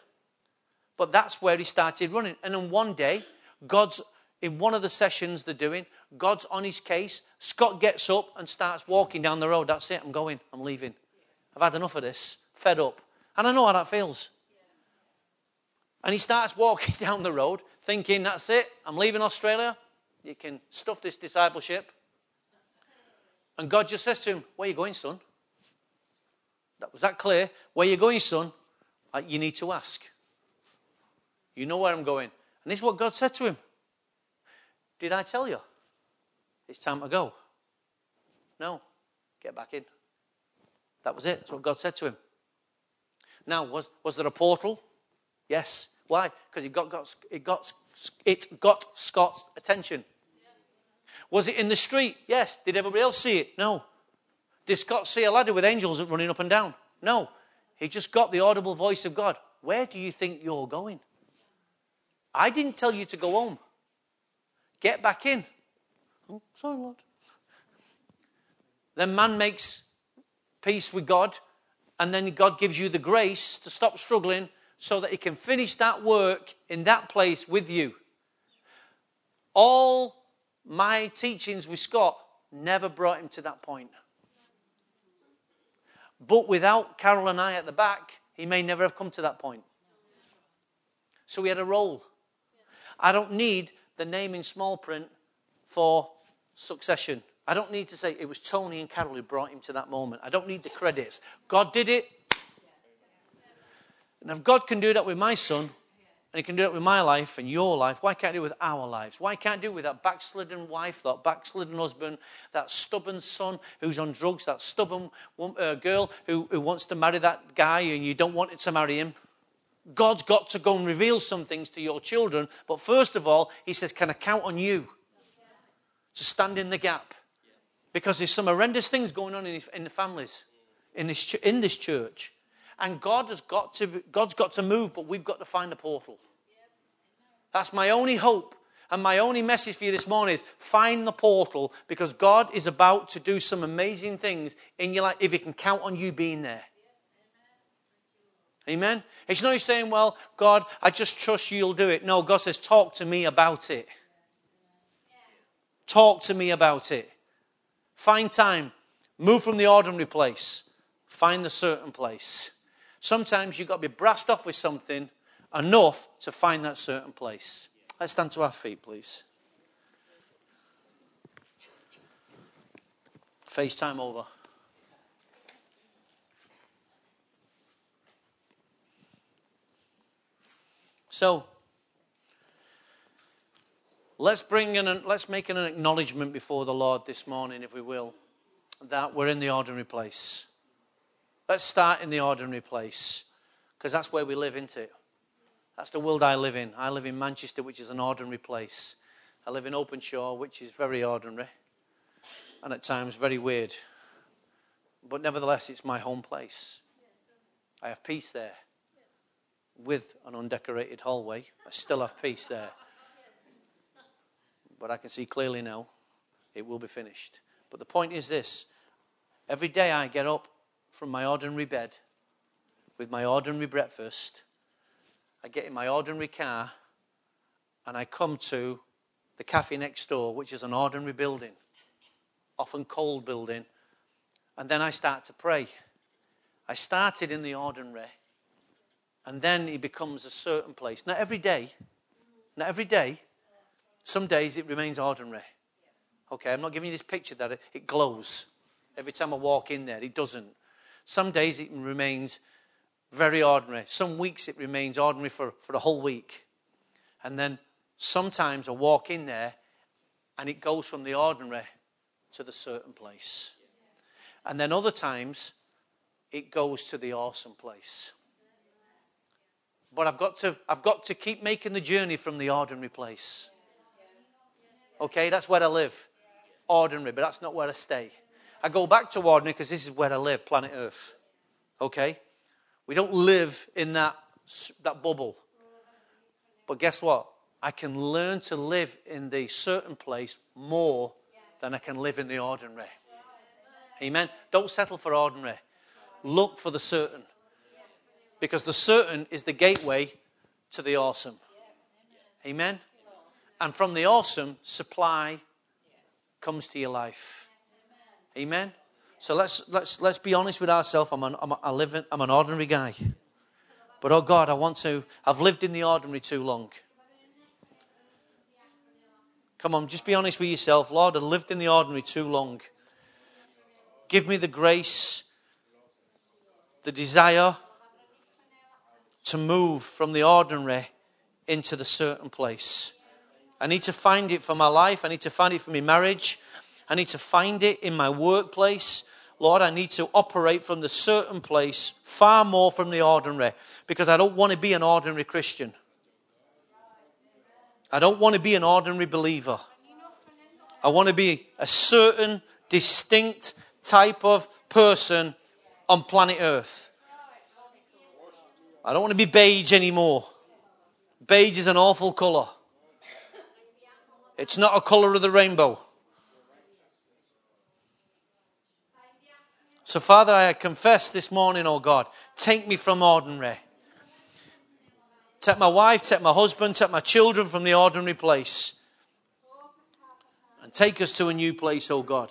But that's where he started running. And then one day, God's in one of the sessions they're doing, God's on his case. Scott gets up and starts walking down the road. That's it, I'm going, I'm leaving. I've had enough of this, fed up. And I know how that feels. And he starts walking *laughs* down the road, thinking, that's it, I'm leaving Australia. You can stuff this discipleship. And God just says to him, Where are you going, son? Was that clear? Where you going, son? Uh, you need to ask. You know where I'm going. And this is what God said to him. Did I tell you? It's time to go. No. Get back in. That was it. That's what God said to him. Now, was, was there a portal? Yes. Why? Because it got, got, it, got, it got Scott's attention. Was it in the street? Yes. Did everybody else see it? No. Did Scott see a ladder with angels running up and down? No. He just got the audible voice of God. Where do you think you're going? I didn't tell you to go home. Get back in. Oh, sorry, Lord. Then man makes peace with God, and then God gives you the grace to stop struggling so that he can finish that work in that place with you. All my teachings with Scott never brought him to that point. But without Carol and I at the back, he may never have come to that point. So we had a role. I don't need the name in small print for succession. I don't need to say it was Tony and Carol who brought him to that moment. I don't need the credits. God did it. And if God can do that with my son, and he can do it with my life and your life. Why can't he do it with our lives? Why can't he do it with that backslidden wife, that backslidden husband, that stubborn son who's on drugs, that stubborn uh, girl who, who wants to marry that guy and you don't want it to marry him? God's got to go and reveal some things to your children. But first of all, he says, Can I count on you to stand in the gap? Because there's some horrendous things going on in, the families in this, in this church. And God has got to, God's got to move, but we've got to find a portal. That's my only hope. And my only message for you this morning is find the portal because God is about to do some amazing things in your life if He can count on you being there. Amen? It's not you saying, well, God, I just trust you, you'll do it. No, God says, talk to me about it. Talk to me about it. Find time. Move from the ordinary place. Find the certain place. Sometimes you've got to be brassed off with something enough to find that certain place. Let's stand to our feet, please. FaceTime over. So, let's bring in, let's make an acknowledgement before the Lord this morning, if we will. that we're in the ordinary place. Let's start in the ordinary place because that's where we live, isn't it? That's the world I live in. I live in Manchester, which is an ordinary place. I live in Openshaw, which is very ordinary and at times very weird. But nevertheless, it's my home place. I have peace there with an undecorated hallway. I still have peace there. But I can see clearly now it will be finished. But the point is this every day I get up from my ordinary bed with my ordinary breakfast, I get in my ordinary car, and I come to the cafe next door, which is an ordinary building, often cold building, and then I start to pray. I started in the ordinary, and then it becomes a certain place. Not every day, not every day. Some days it remains ordinary. Okay, I'm not giving you this picture that it, it glows. Every time I walk in there, it doesn't. Some days it remains very ordinary. Some weeks it remains ordinary for, for a whole week. And then sometimes I walk in there and it goes from the ordinary to the certain place. And then other times it goes to the awesome place. But I've got to, I've got to keep making the journey from the ordinary place. Okay, that's where I live. Ordinary, but that's not where I stay. I go back to ordinary because this is where I live, planet Earth. Okay? We don't live in that, that bubble. But guess what? I can learn to live in the certain place more than I can live in the ordinary. Amen. Don't settle for ordinary. Look for the certain. Because the certain is the gateway to the awesome. Amen. And from the awesome, supply comes to your life. Amen. So let's let's let's be honest with ourselves. I'm an I'm a, I I'm an ordinary guy, but oh God, I want to. I've lived in the ordinary too long. Come on, just be honest with yourself, Lord. I've lived in the ordinary too long. Give me the grace, the desire to move from the ordinary into the certain place. I need to find it for my life. I need to find it for my marriage. I need to find it in my workplace. Lord, I need to operate from the certain place far more from the ordinary because I don't want to be an ordinary Christian. I don't want to be an ordinary believer. I want to be a certain, distinct type of person on planet Earth. I don't want to be beige anymore. Beige is an awful colour. It's not a colour of the rainbow. So, Father, I confess this morning, oh God, take me from ordinary. Take my wife, take my husband, take my children from the ordinary place. And take us to a new place, oh God,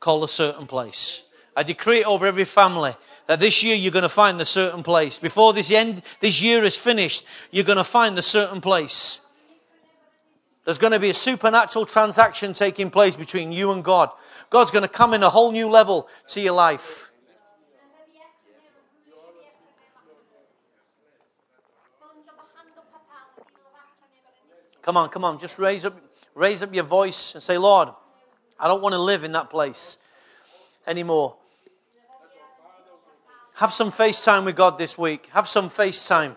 Call a certain place. I decree it over every family that this year you're going to find the certain place. Before this end, this year is finished, you're going to find the certain place. There's going to be a supernatural transaction taking place between you and God. God's going to come in a whole new level to your life. Come on, come on, just raise up, raise up your voice and say, Lord, I don't want to live in that place anymore. Have some FaceTime with God this week. Have some FaceTime.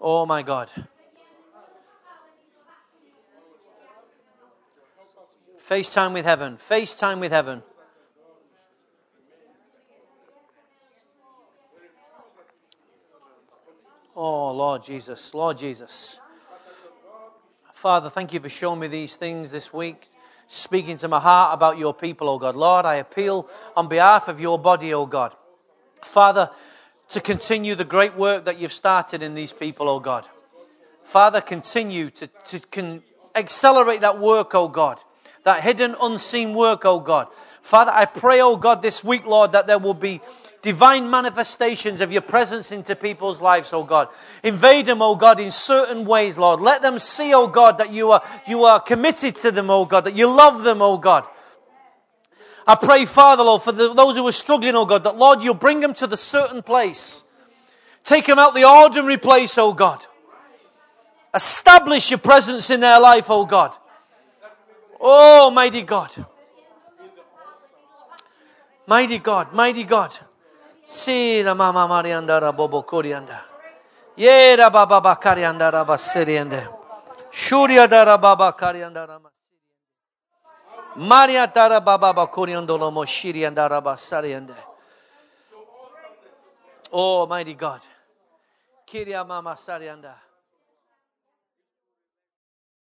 Oh my God. FaceTime with heaven. FaceTime with heaven. Oh, Lord Jesus. Lord Jesus. Father, thank you for showing me these things this week, speaking to my heart about your people, oh God. Lord, I appeal on behalf of your body, oh God. Father, to continue the great work that you've started in these people, oh God. Father, continue to, to can accelerate that work, oh God. That hidden, unseen work, oh God. Father, I pray, oh God, this week, Lord, that there will be divine manifestations of your presence into people's lives, oh God. Invade them, oh God, in certain ways, Lord. Let them see, oh God, that you are, you are committed to them, oh God, that you love them, oh God. I pray, Father, Lord, for the, those who are struggling, oh God, that, Lord, you'll bring them to the certain place. Take them out the ordinary place, oh God. Establish your presence in their life, oh God. Oh, mighty God. Mighty God, mighty God. Sira mama mariandara bobo korianda. Yera baba bakariandara basiriende. Shuria dara baba kariandara Maria dara baba bakoriandolo moshiri andara basariende. Oh, mighty God. Kiria mama sarianda.